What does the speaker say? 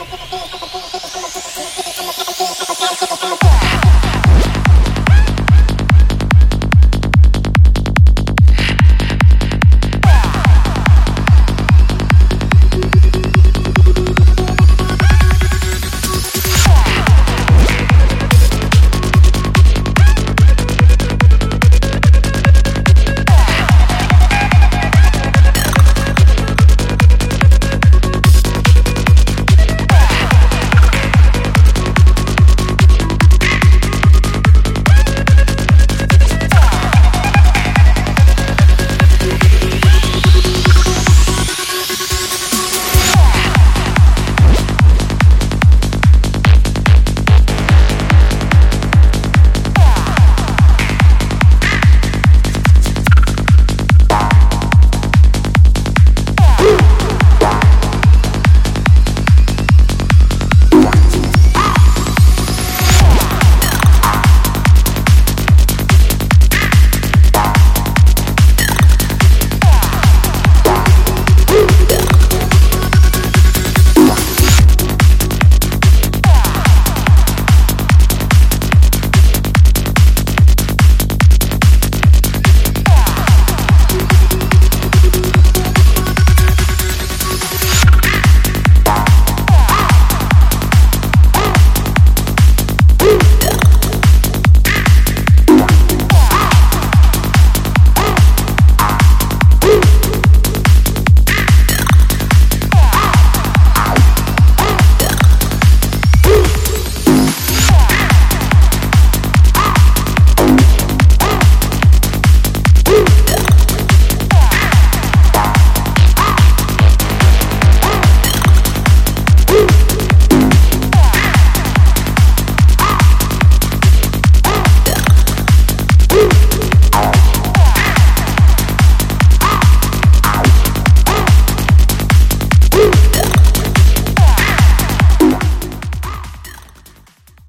ということで、